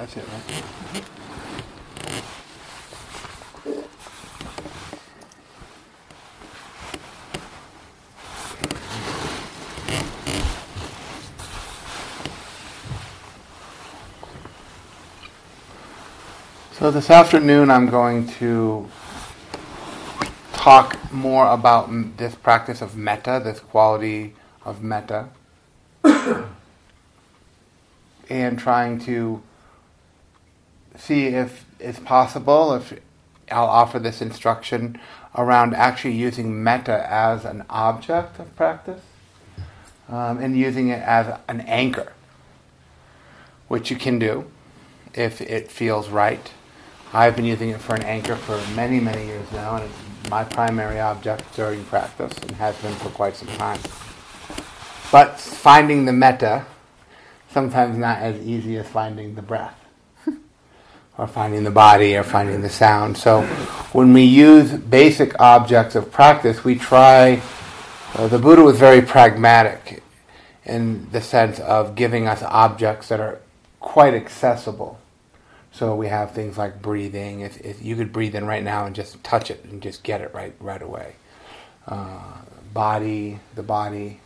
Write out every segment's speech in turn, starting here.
That's it, right? So this afternoon I'm going to talk more about this practice of metta, this quality of metta, and trying to see if it's possible, if I'll offer this instruction around actually using metta as an object of practice um, and using it as an anchor, which you can do if it feels right. I've been using it for an anchor for many, many years now, and it's my primary object during practice and has been for quite some time. But finding the metta, sometimes not as easy as finding the breath, or finding the body, or finding the sound. So when we use basic objects of practice, we try. Uh, the Buddha was very pragmatic in the sense of giving us objects that are quite accessible so we have things like breathing. If, if you could breathe in right now and just touch it and just get it right right away. Uh, body, the body,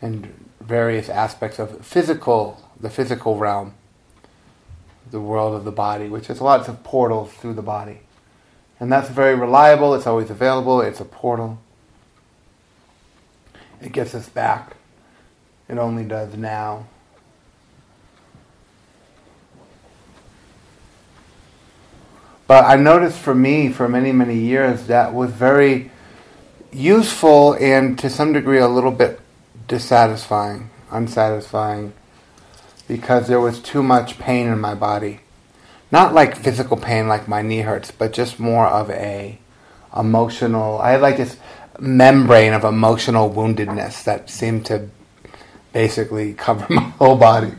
and various aspects of physical, the physical realm, the world of the body, which has lots of portals through the body. And that's very reliable, it's always available, it's a portal. It gets us back. It only does now. But I noticed for me, for many, many years, that was very useful and to some degree a little bit dissatisfying, unsatisfying, because there was too much pain in my body. Not like physical pain, like my knee hurts, but just more of a emotional. I had like this membrane of emotional woundedness that seemed to basically cover my whole body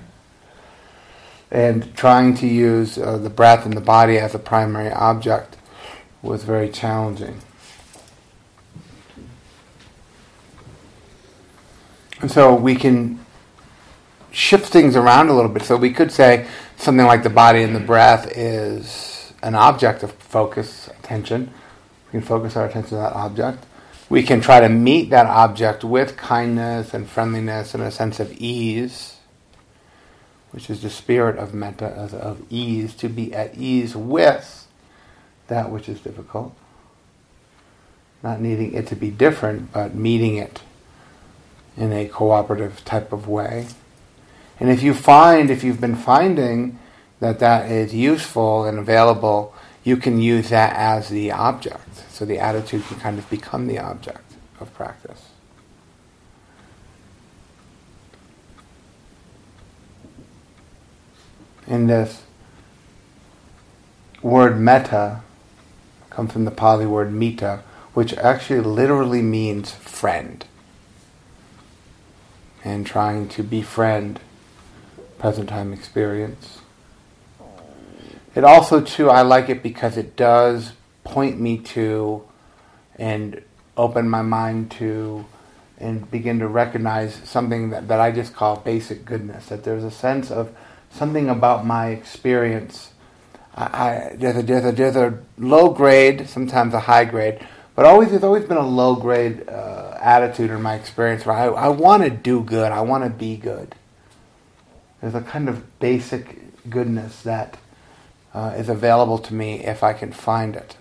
and trying to use uh, the breath and the body as a primary object was very challenging. And so we can shift things around a little bit. So we could say something like the body and the breath is an object of focus, attention. We can focus our attention on that object. We can try to meet that object with kindness and friendliness and a sense of ease which is the spirit of metta, of, of ease, to be at ease with that which is difficult. Not needing it to be different, but meeting it in a cooperative type of way. And if you find, if you've been finding that that is useful and available, you can use that as the object. So the attitude can kind of become the object of practice. in this word metta comes from the Pali word mitta, which actually literally means friend. And trying to befriend present time experience. It also, too, I like it because it does point me to and open my mind to and begin to recognize something that, that I just call basic goodness. That there's a sense of something about my experience. I, I, there's, a, there's, a, there's a low grade, sometimes a high grade, but always there's always been a low grade uh, attitude in my experience where I, I want to do good, I want to be good. There's a kind of basic goodness that uh, is available to me if I can find it.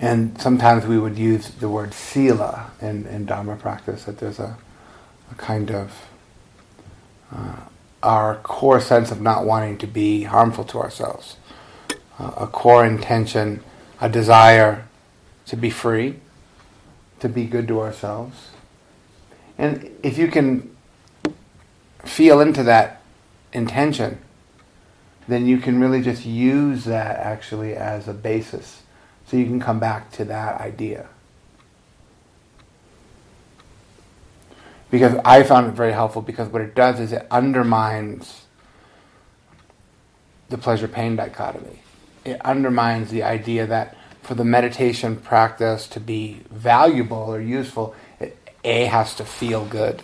And sometimes we would use the word sila in, in Dharma practice, that there's a, a kind of uh, our core sense of not wanting to be harmful to ourselves, uh, a core intention, a desire to be free, to be good to ourselves. And if you can feel into that intention, then you can really just use that actually as a basis. So you can come back to that idea. because I found it very helpful because what it does is it undermines the pleasure pain dichotomy. It undermines the idea that for the meditation practice to be valuable or useful, it A has to feel good,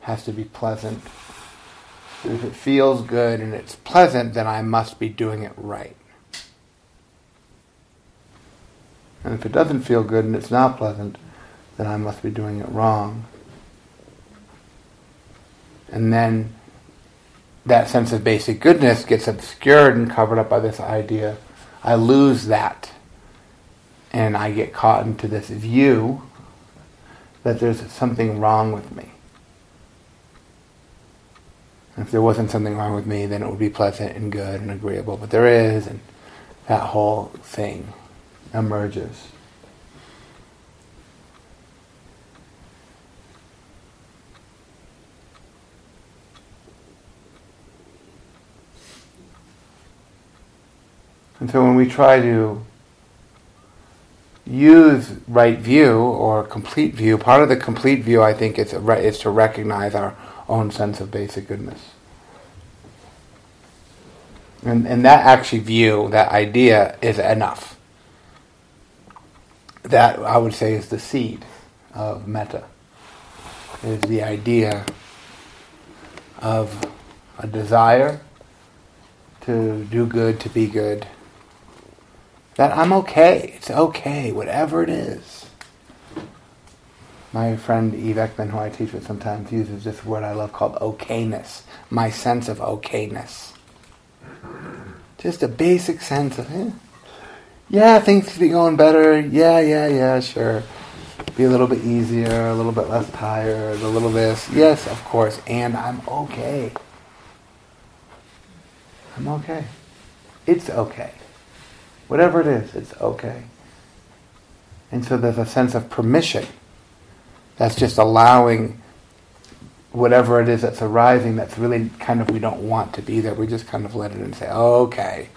has to be pleasant, If it feels good and it's pleasant, then I must be doing it right. And if it doesn't feel good and it's not pleasant, then I must be doing it wrong. And then that sense of basic goodness gets obscured and covered up by this idea. I lose that. And I get caught into this view that there's something wrong with me. If there wasn't something wrong with me, then it would be pleasant and good and agreeable. But there is, and that whole thing emerges. And so when we try to use right view or complete view, part of the complete view, I think, is, is to recognize our own sense of basic goodness. And, and that actually view, that idea, is enough. That, I would say, is the seed of metta, is the idea of a desire to do good, to be good, that I'm okay. It's okay, whatever it is. My friend Eve Ekman, who I teach with sometimes, uses this word I love called okayness. My sense of okayness. Just a basic sense of, eh, yeah, things could be going better. Yeah, yeah, yeah, sure. Be a little bit easier, a little bit less tired, a little this. Yes, of course. And I'm okay. I'm okay. It's okay. Whatever it is, it's okay. And so there's a sense of permission that's just allowing whatever it is that's arising that's really kind of we don't want to be there. We just kind of let it and say, okay.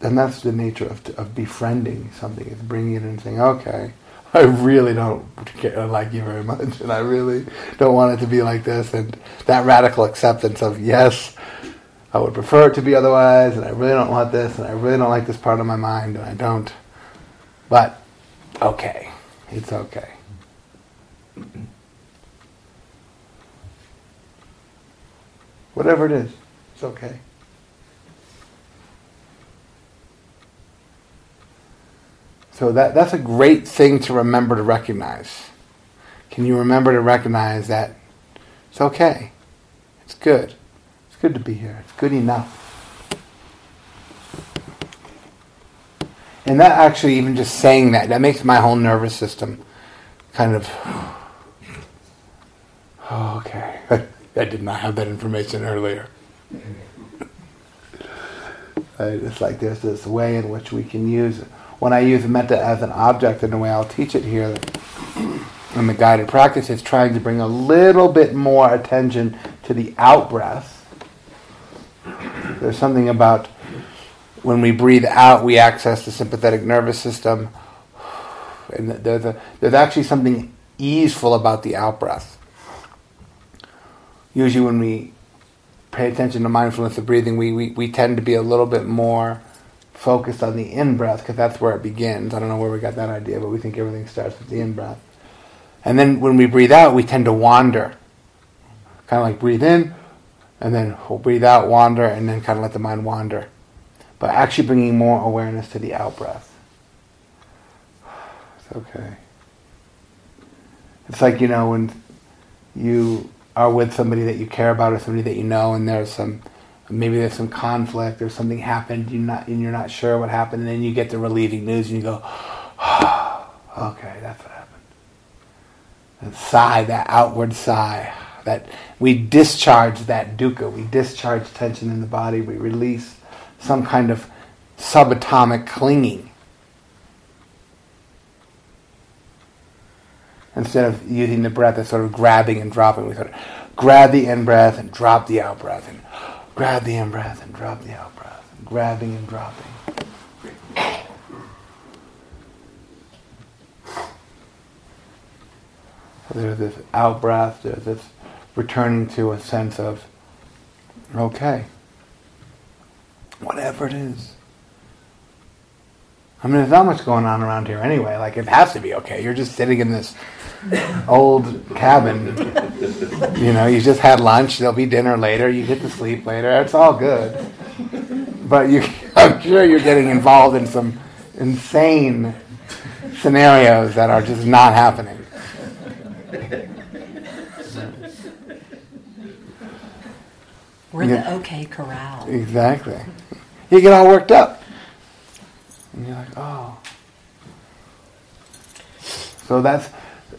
And that's the nature of, of befriending something, is bringing it in and saying, okay, I really don't like you very much, and I really don't want it to be like this. And that radical acceptance of, yes, I would prefer it to be otherwise, and I really don't want this, and I really don't like this part of my mind, and I don't. But, okay. It's okay. Whatever it is, it's okay. So that, that's a great thing to remember to recognize. Can you remember to recognize that it's okay? It's good. It's good to be here. It's good enough. And that actually, even just saying that, that makes my whole nervous system kind of, oh, okay. I did not have that information earlier. It's like there's this way in which we can use, when I use metta as an object in the way I'll teach it here in the guided practice, it's trying to bring a little bit more attention to the out breath there's something about when we breathe out, we access the sympathetic nervous system. And there's, a, there's actually something easeful about the out breath. Usually, when we pay attention to mindfulness of breathing, we, we, we tend to be a little bit more focused on the in breath because that's where it begins. I don't know where we got that idea, but we think everything starts with the in breath. And then when we breathe out, we tend to wander. Kind of like breathe in, and then we'll breathe out, wander, and then kind of let the mind wander. But actually bringing more awareness to the out breath. It's okay. It's like, you know, when you are with somebody that you care about or somebody that you know and there's some maybe there's some conflict or something happened you not and you're not sure what happened and then you get the relieving news and you go oh, okay that's what happened and sigh that outward sigh that we discharge that dukkha, we discharge tension in the body, we release some kind of subatomic clinging. Instead of using the breath as sort of grabbing and dropping, we sort of grab the in breath and drop the out breath, and grab the in breath and drop the out breath, and grabbing and dropping. there's this out breath, there's this returning to a sense of, okay, whatever it is. I mean, there's not much going on around here anyway. Like, it has to be okay. You're just sitting in this old cabin. You know, you just had lunch. There'll be dinner later. You get to sleep later. It's all good. But you, I'm sure you're getting involved in some insane scenarios that are just not happening. We're the okay corral. Exactly. You get all worked up. And you're like, oh. So that's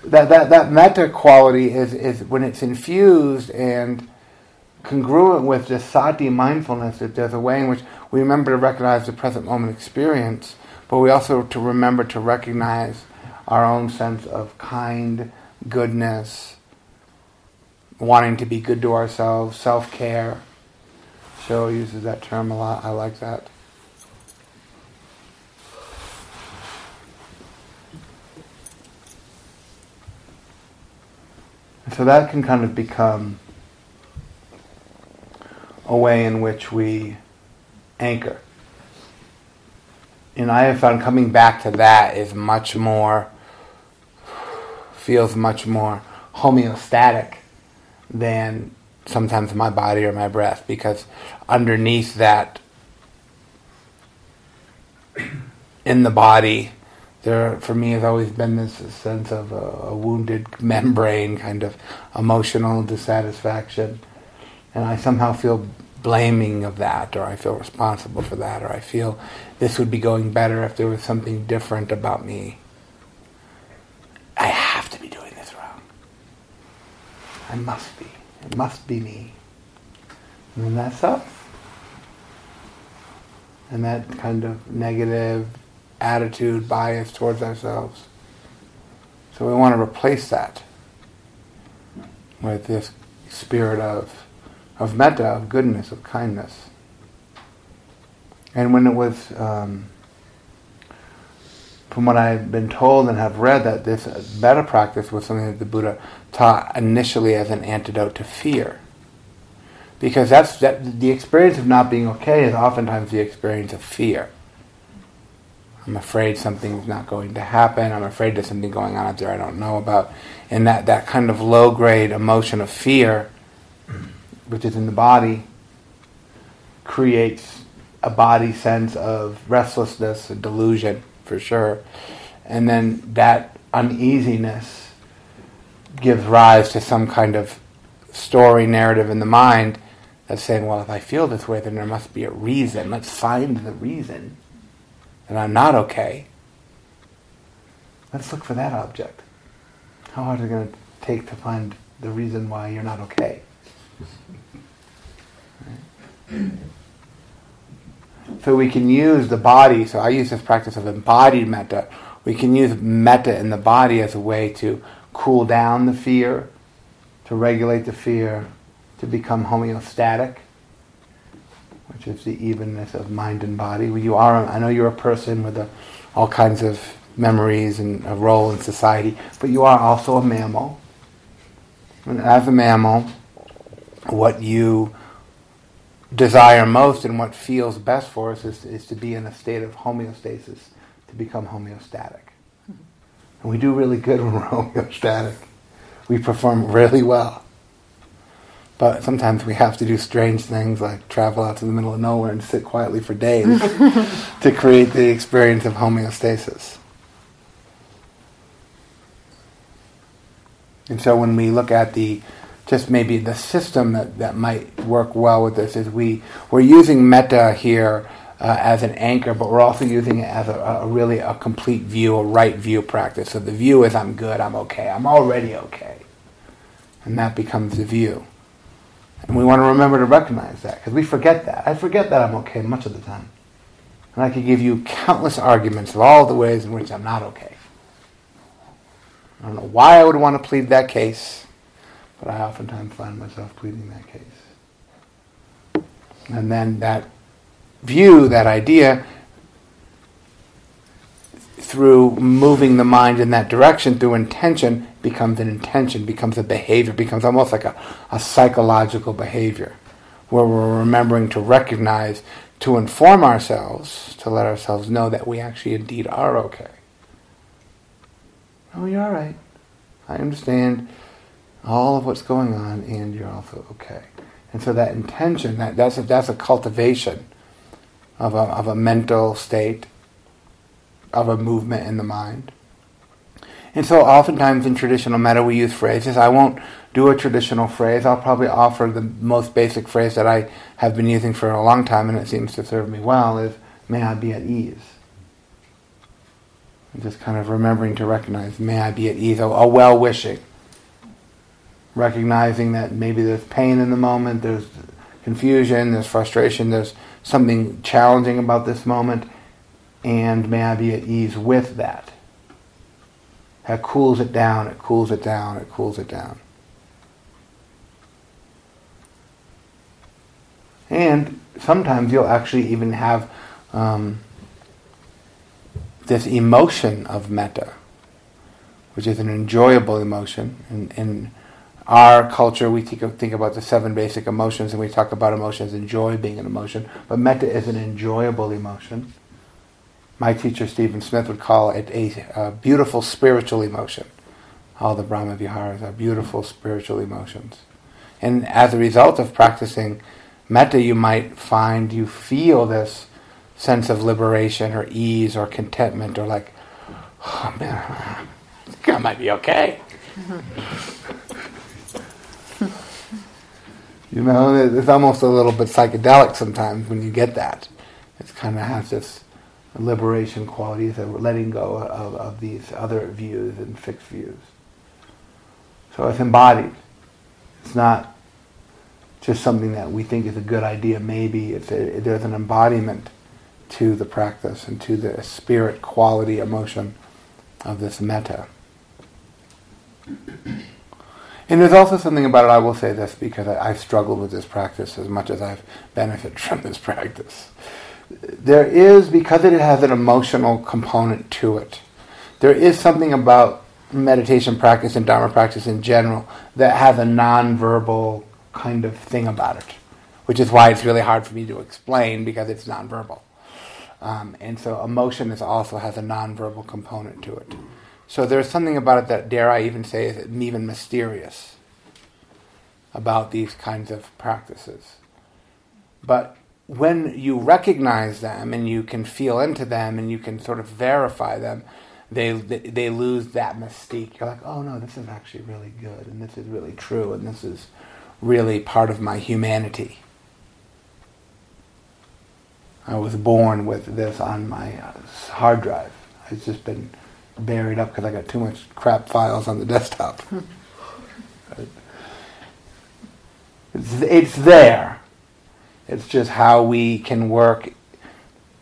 that that that metta quality is is when it's infused and congruent with this sati mindfulness. That there's a way in which we remember to recognize the present moment experience, but we also to remember to recognize our own sense of kind goodness, wanting to be good to ourselves, self care. Sho uses that term a lot. I like that. So that can kind of become a way in which we anchor. And I have found coming back to that is much more, feels much more homeostatic than sometimes my body or my breath because underneath that, in the body, there for me has always been this sense of a, a, wounded membrane kind of emotional dissatisfaction. And i somehow feel blaming of that or i feel responsible for that or i feel this would be going better if there was something different about me. I have to be doing this wrong. I must be it must be me and that's up and that kind of negative attitude, bias towards ourselves. So we want to replace that with this spirit of, of metta, of goodness, of kindness. And when it was, um, from what I've been told and have read, that this metta practice was something that the Buddha taught initially as an antidote to fear. Because that's that the experience of not being okay is oftentimes the experience of fear. I'm afraid something's not going to happen. I'm afraid there's something going on out there I don't know about. And that, that kind of low grade emotion of fear, which is in the body, creates a body sense of restlessness, a delusion for sure. And then that uneasiness gives rise to some kind of story narrative in the mind that's saying, well, if I feel this way, then there must be a reason. Let's find the reason that I'm not okay, let's look for that object. How hard is it going to take to find the reason why you're not okay? Right? So we can use the body, so I use this practice of embodied metta. We can use metta in the body as a way to cool down the fear, to regulate the fear, to become homeostatic which is the evenness of mind and body. You are, I know you're a person with a, all kinds of memories and a role in society, but you are also a mammal. And as a mammal, what you desire most and what feels best for us is, is to be in a state of homeostasis, to become homeostatic. Mm-hmm. And we do really good when we're homeostatic. We perform really well. But sometimes we have to do strange things like travel out to the middle of nowhere and sit quietly for days to create the experience of homeostasis. And so when we look at the just maybe the system that, that might work well with this is we, we're using metta here uh, as an anchor, but we're also using it as a, a, really a complete view, a right view practice. So the view is I'm good, I'm okay, I'm already okay. And that becomes the view. And we want to remember to recognize that because we forget that. I forget that I'm okay much of the time. And I could give you countless arguments of all the ways in which I'm not okay. I don't know why I would want to plead that case, but I oftentimes find myself pleading that case. And then that view, that idea, through moving the mind in that direction through intention becomes an intention, becomes a behavior, becomes almost like a, a psychological behavior where we're remembering to recognize, to inform ourselves, to let ourselves know that we actually indeed are okay. Oh, you're all right. I understand all of what's going on, and you're also okay. And so that intention, that, that's, a, that's a cultivation of a, of a mental state, of a movement in the mind. And so oftentimes in traditional metta we use phrases. I won't do a traditional phrase. I'll probably offer the most basic phrase that I have been using for a long time and it seems to serve me well is, may I be at ease. Just kind of remembering to recognize, may I be at ease, a, a well-wishing. Recognizing that maybe there's pain in the moment, there's confusion, there's frustration, there's something challenging about this moment, and may I be at ease with that. It cools it down, it cools it down, it cools it down. And sometimes you'll actually even have um, this emotion of metta, which is an enjoyable emotion. In, in our culture, we think, think about the seven basic emotions and we talk about emotions and joy being an emotion, but metta is an enjoyable emotion my teacher Stephen Smith would call it a, a beautiful spiritual emotion. All the Brahma Viharas are beautiful spiritual emotions. And as a result of practicing metta, you might find you feel this sense of liberation or ease or contentment or like, oh man, I might be okay. you know, it's almost a little bit psychedelic sometimes when you get that. It kind of has this liberation qualities of letting go of, of these other views and fixed views. So it's embodied. It's not just something that we think is a good idea, maybe. It's a, there's an embodiment to the practice and to the spirit quality emotion of this metta. And there's also something about it, I will say this because I, I've struggled with this practice as much as I've benefited from this practice there is, because it has an emotional component to it, there is something about meditation practice and Dharma practice in general that has a nonverbal kind of thing about it, which is why it's really hard for me to explain because it's nonverbal. Um, and so emotion is also has a nonverbal component to it. So there's something about it that, dare I even say, is even mysterious about these kinds of practices. But when you recognize them and you can feel into them and you can sort of verify them, they they lose that mystique. You're like, oh no, this is actually really good, and this is really true, and this is really part of my humanity. I was born with this on my uh, hard drive. It's just been buried up because I got too much crap files on the desktop. it's, there it's just how we can work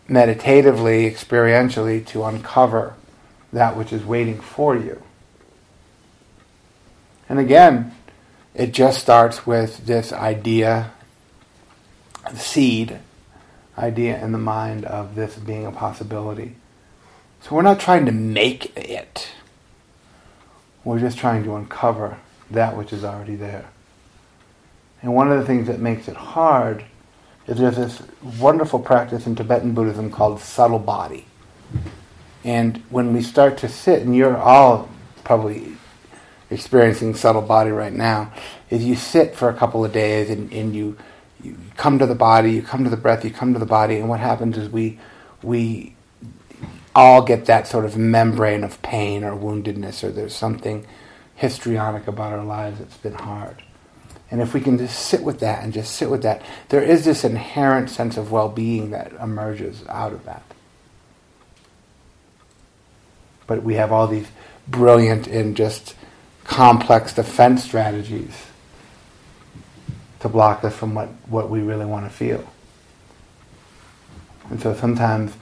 meditatively, experientially to uncover that which is waiting for you. And again, it just starts with this idea, seed idea in the mind of this being a possibility. So we're not trying to make it. We're just trying to uncover that which is already there. And one of the things that makes it hard is there's this wonderful practice in Tibetan Buddhism called subtle body. And when we start to sit, and you're all probably experiencing subtle body right now, is you sit for a couple of days and, and you you come to the body, you come to the breath, you come to the body, and what happens is we we all get that sort of membrane of pain or woundedness, or there's something histrionic about our lives that's been hard. And if we can just sit with that and just sit with that, there is this inherent sense of well being that emerges out of that. But we have all these brilliant and just complex defense strategies to block us from what, what we really want to feel. And so sometimes,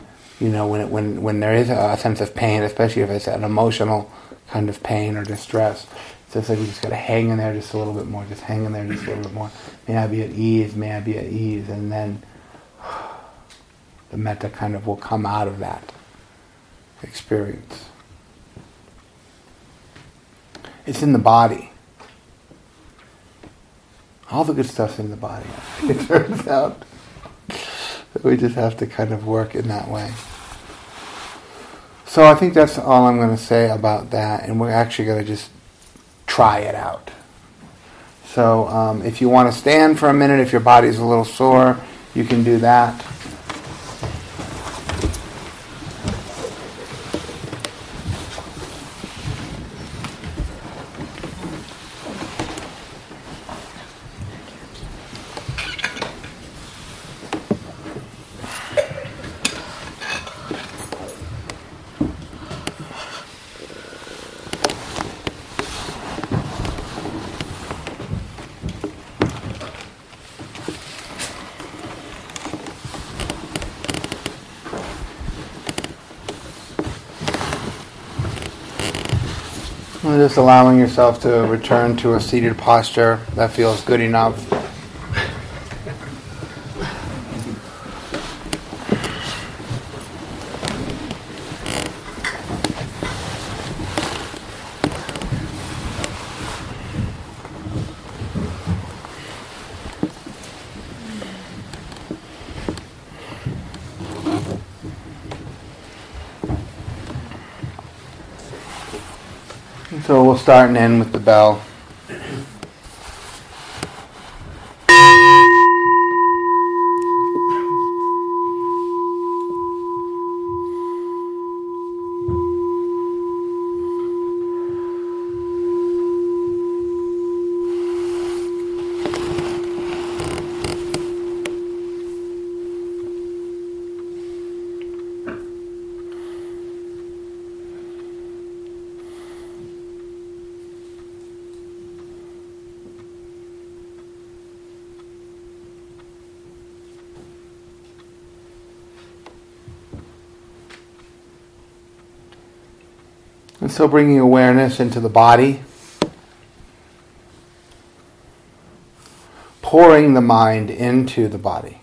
you know, when, it, when, when there is a sense of pain, especially if it's an emotional kind of pain or distress, so it's like we just got to hang in there just a little bit more, just hang in there just a little bit more. May I be at ease, may I be at ease. And then the metta kind of will come out of that experience. It's in the body. All the good stuff's in the body, it turns out. We just have to kind of work in that way. So I think that's all I'm going to say about that, and we're actually going to just try it out. So um, if you want to stand for a minute, if your body's a little sore, you can do that. Just allowing yourself to return to a seated posture that feels good enough. So we'll start and end with the bell. So bringing awareness into the body, pouring the mind into the body.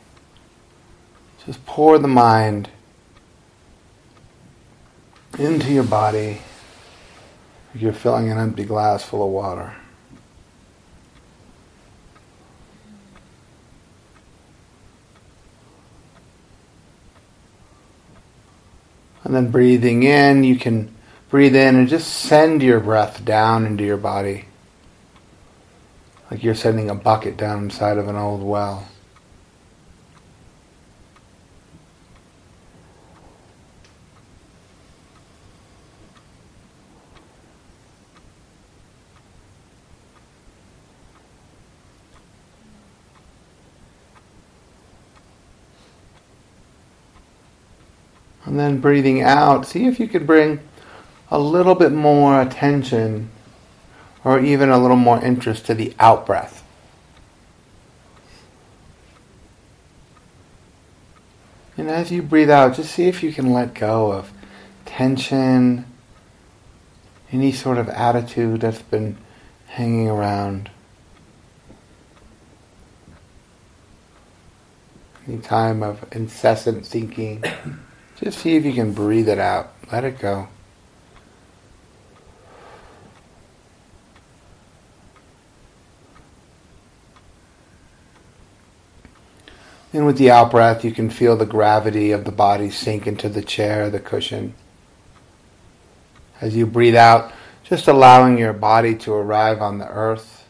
Just pour the mind into your body like you're filling an empty glass full of water. And then breathing in, you can Breathe in and just send your breath down into your body. Like you're sending a bucket down inside of an old well. And then breathing out, see if you could bring a little bit more attention or even a little more interest to the out breath. And as you breathe out, just see if you can let go of tension, any sort of attitude that's been hanging around. Any time of incessant thinking. Just see if you can breathe it out. Let it go. And with the out breath, you can feel the gravity of the body sink into the chair, the cushion. As you breathe out, just allowing your body to arrive on the earth,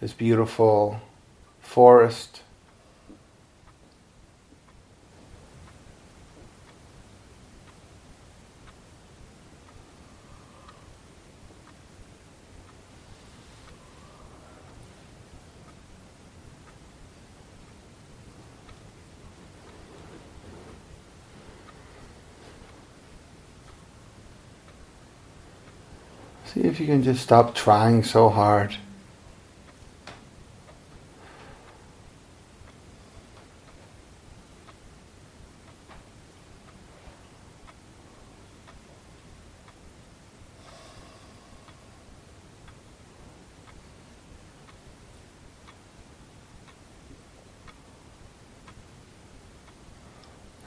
this beautiful forest, See if you can just stop trying so hard.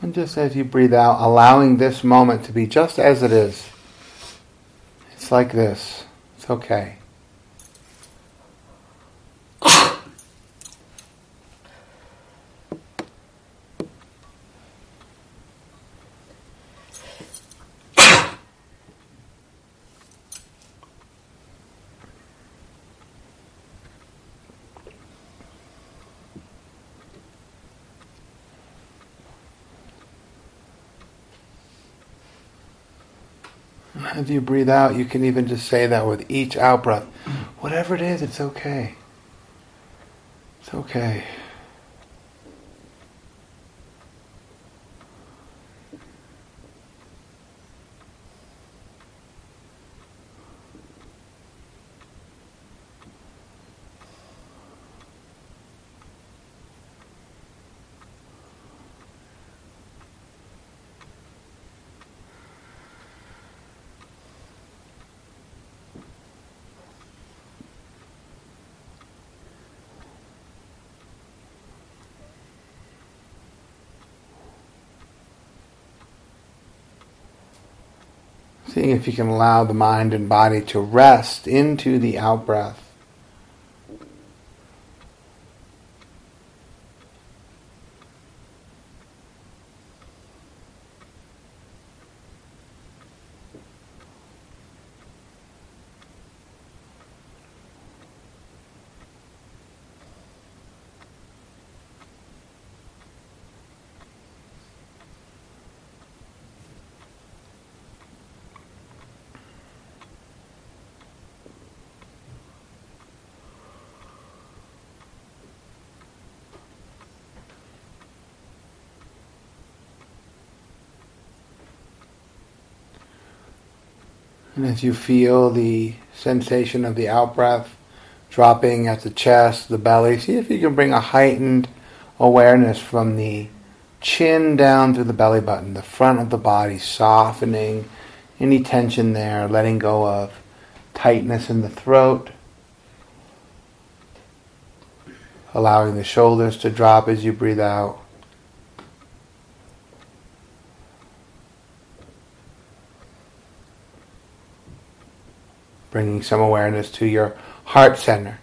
And just as you breathe out, allowing this moment to be just as it is. It's like this. It's okay. As you breathe out, you can even just say that with each out breath. Whatever it is, it's okay. It's okay. If you can allow the mind and body to rest into the out breath. And as you feel the sensation of the out breath dropping at the chest, the belly, see if you can bring a heightened awareness from the chin down through the belly button, the front of the body, softening any tension there, letting go of tightness in the throat, allowing the shoulders to drop as you breathe out. Bringing some awareness to your heart center.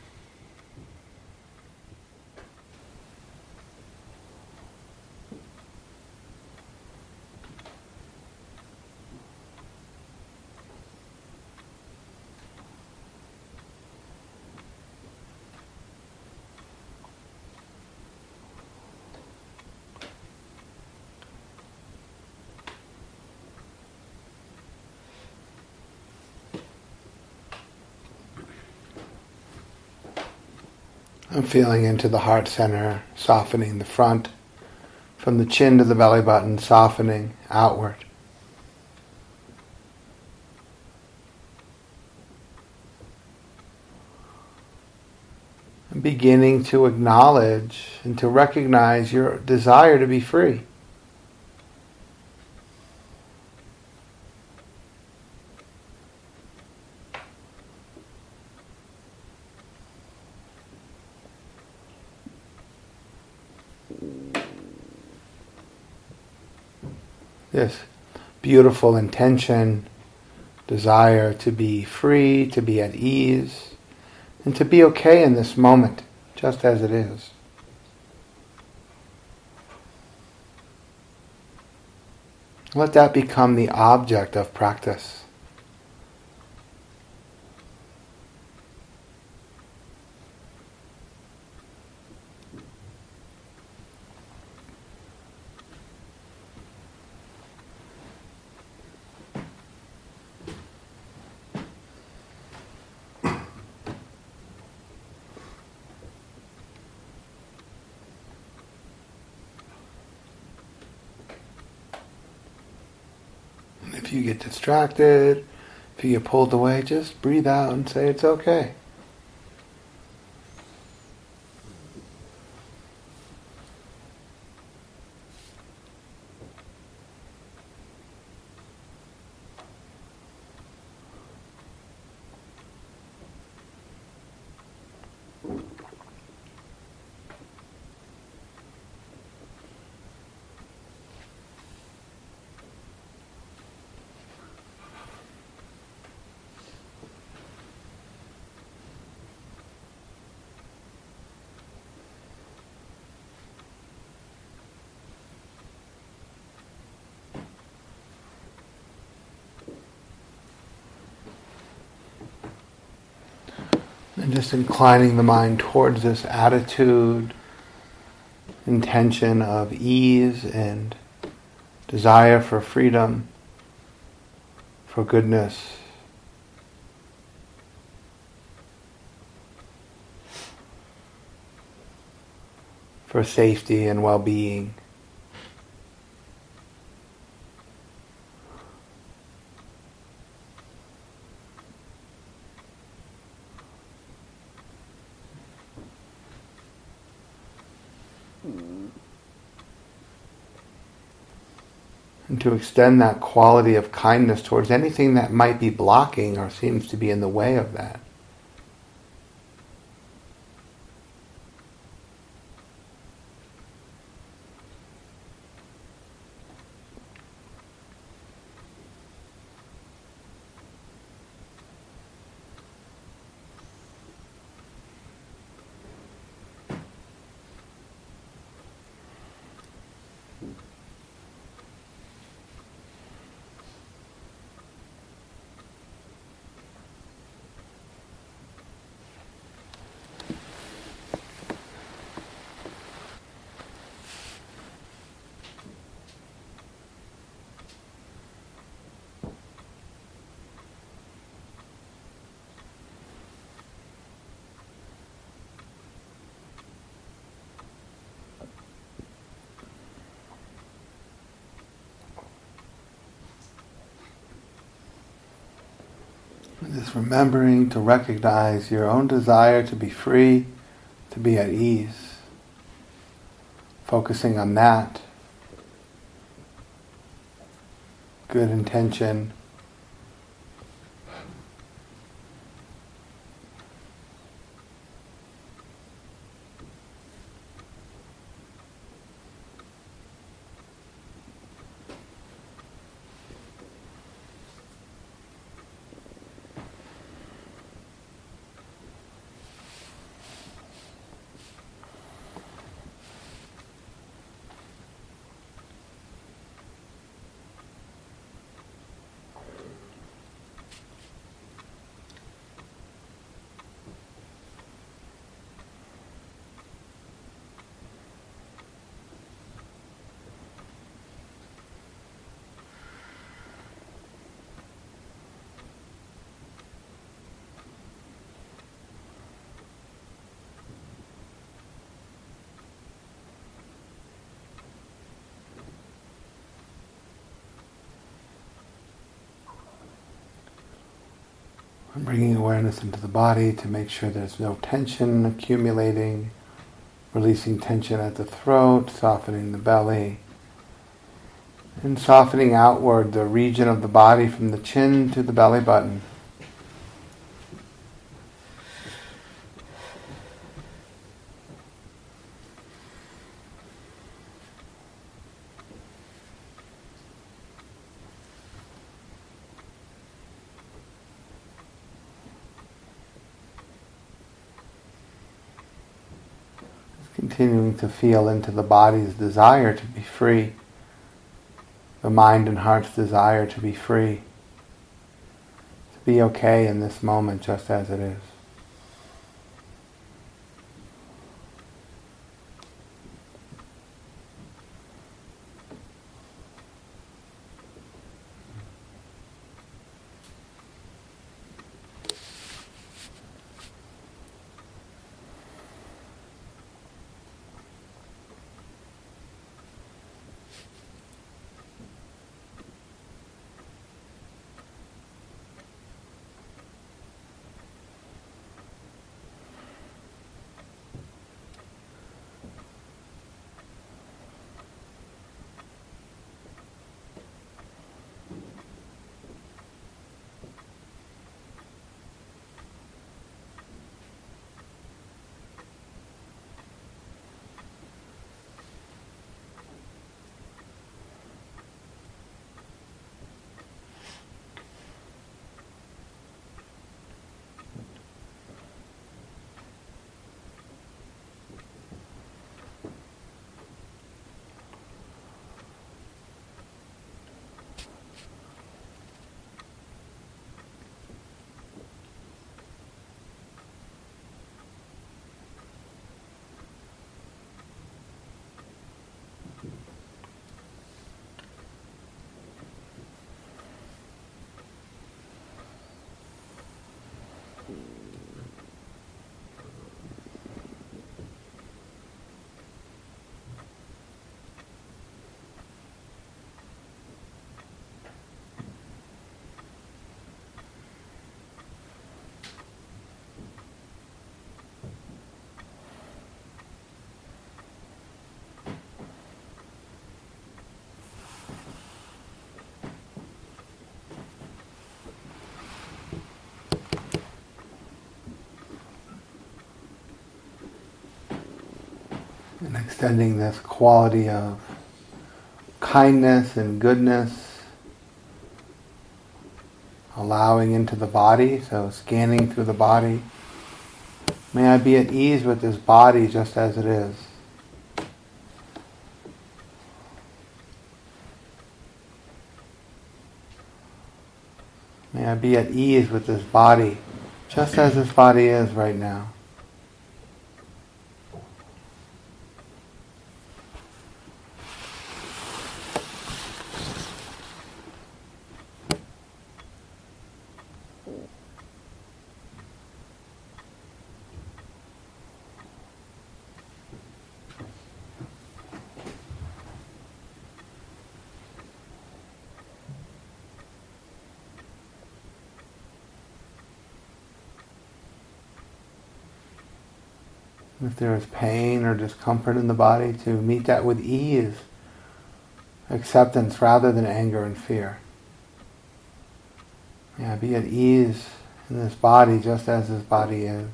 I'm feeling into the heart center, softening the front, from the chin to the belly button, softening outward. I'm beginning to acknowledge and to recognize your desire to be free. This beautiful intention, desire to be free, to be at ease, and to be okay in this moment, just as it is. Let that become the object of practice. If you get distracted, if you get pulled away, just breathe out and say it's okay. And just inclining the mind towards this attitude, intention of ease and desire for freedom, for goodness. For safety and well being. and to extend that quality of kindness towards anything that might be blocking or seems to be in the way of that. Just remembering to recognize your own desire to be free, to be at ease. Focusing on that. Good intention. Bringing awareness into the body to make sure there's no tension accumulating, releasing tension at the throat, softening the belly, and softening outward the region of the body from the chin to the belly button. To feel into the body's desire to be free, the mind and heart's desire to be free, to be okay in this moment just as it is. Extending this quality of kindness and goodness, allowing into the body, so scanning through the body. May I be at ease with this body just as it is. May I be at ease with this body just as this body is right now. If there is pain or discomfort in the body, to meet that with ease, acceptance rather than anger and fear. Yeah, be at ease in this body just as this body is.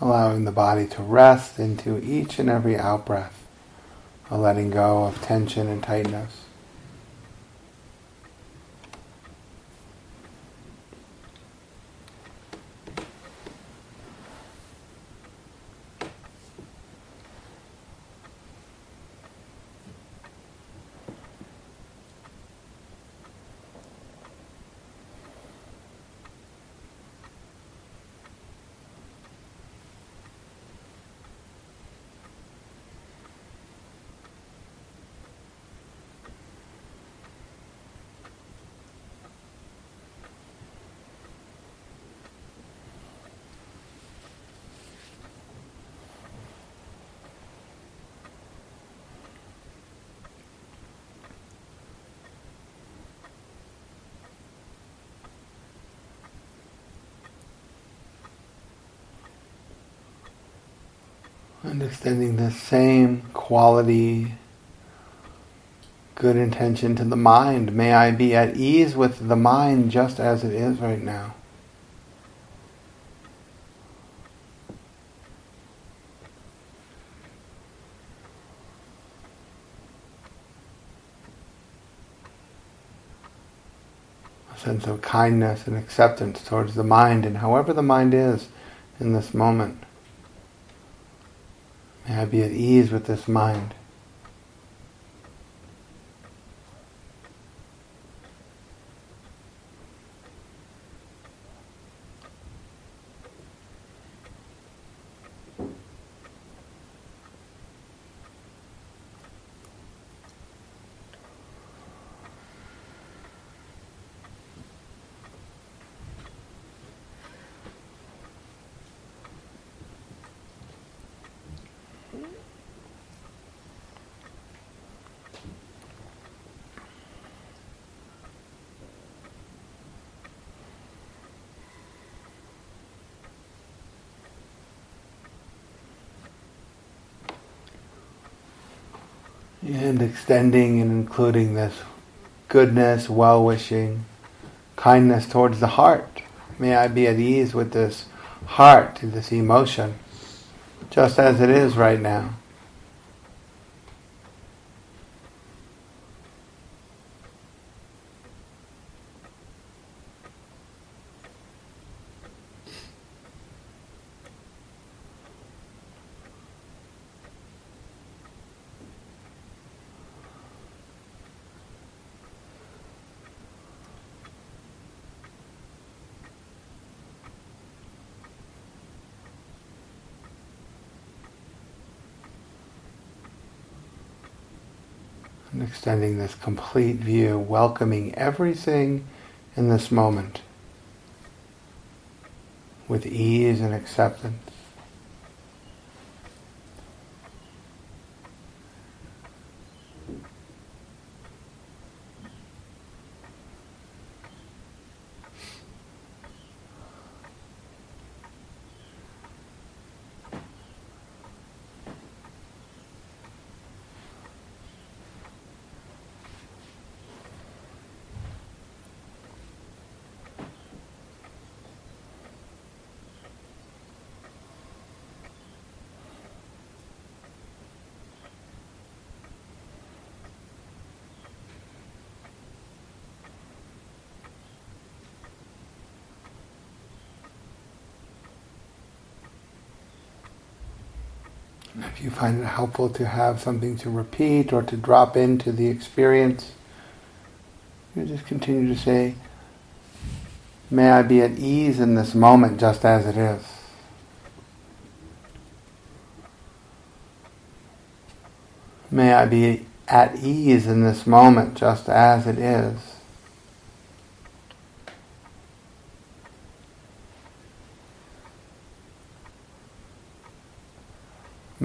allowing the body to rest into each and every out breath, a letting go of tension and tightness. And extending the same quality, good intention to the mind. May I be at ease with the mind just as it is right now. A sense of kindness and acceptance towards the mind and however the mind is in this moment. May I be at ease with this mind. And extending and including this goodness, well wishing, kindness towards the heart. May I be at ease with this heart, this emotion, just as it is right now. And extending this complete view, welcoming everything in this moment with ease and acceptance. If you find it helpful to have something to repeat or to drop into the experience, you just continue to say, May I be at ease in this moment just as it is. May I be at ease in this moment just as it is.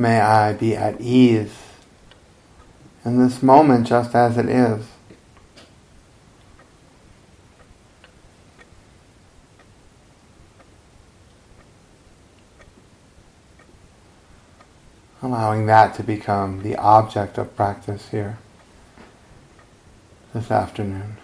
May I be at ease in this moment just as it is. Allowing that to become the object of practice here this afternoon.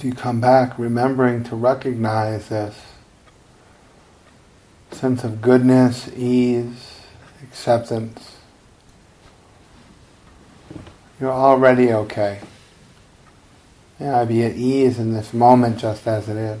As you come back, remembering to recognize this sense of goodness, ease, acceptance. You're already okay. Yeah, be at ease in this moment just as it is.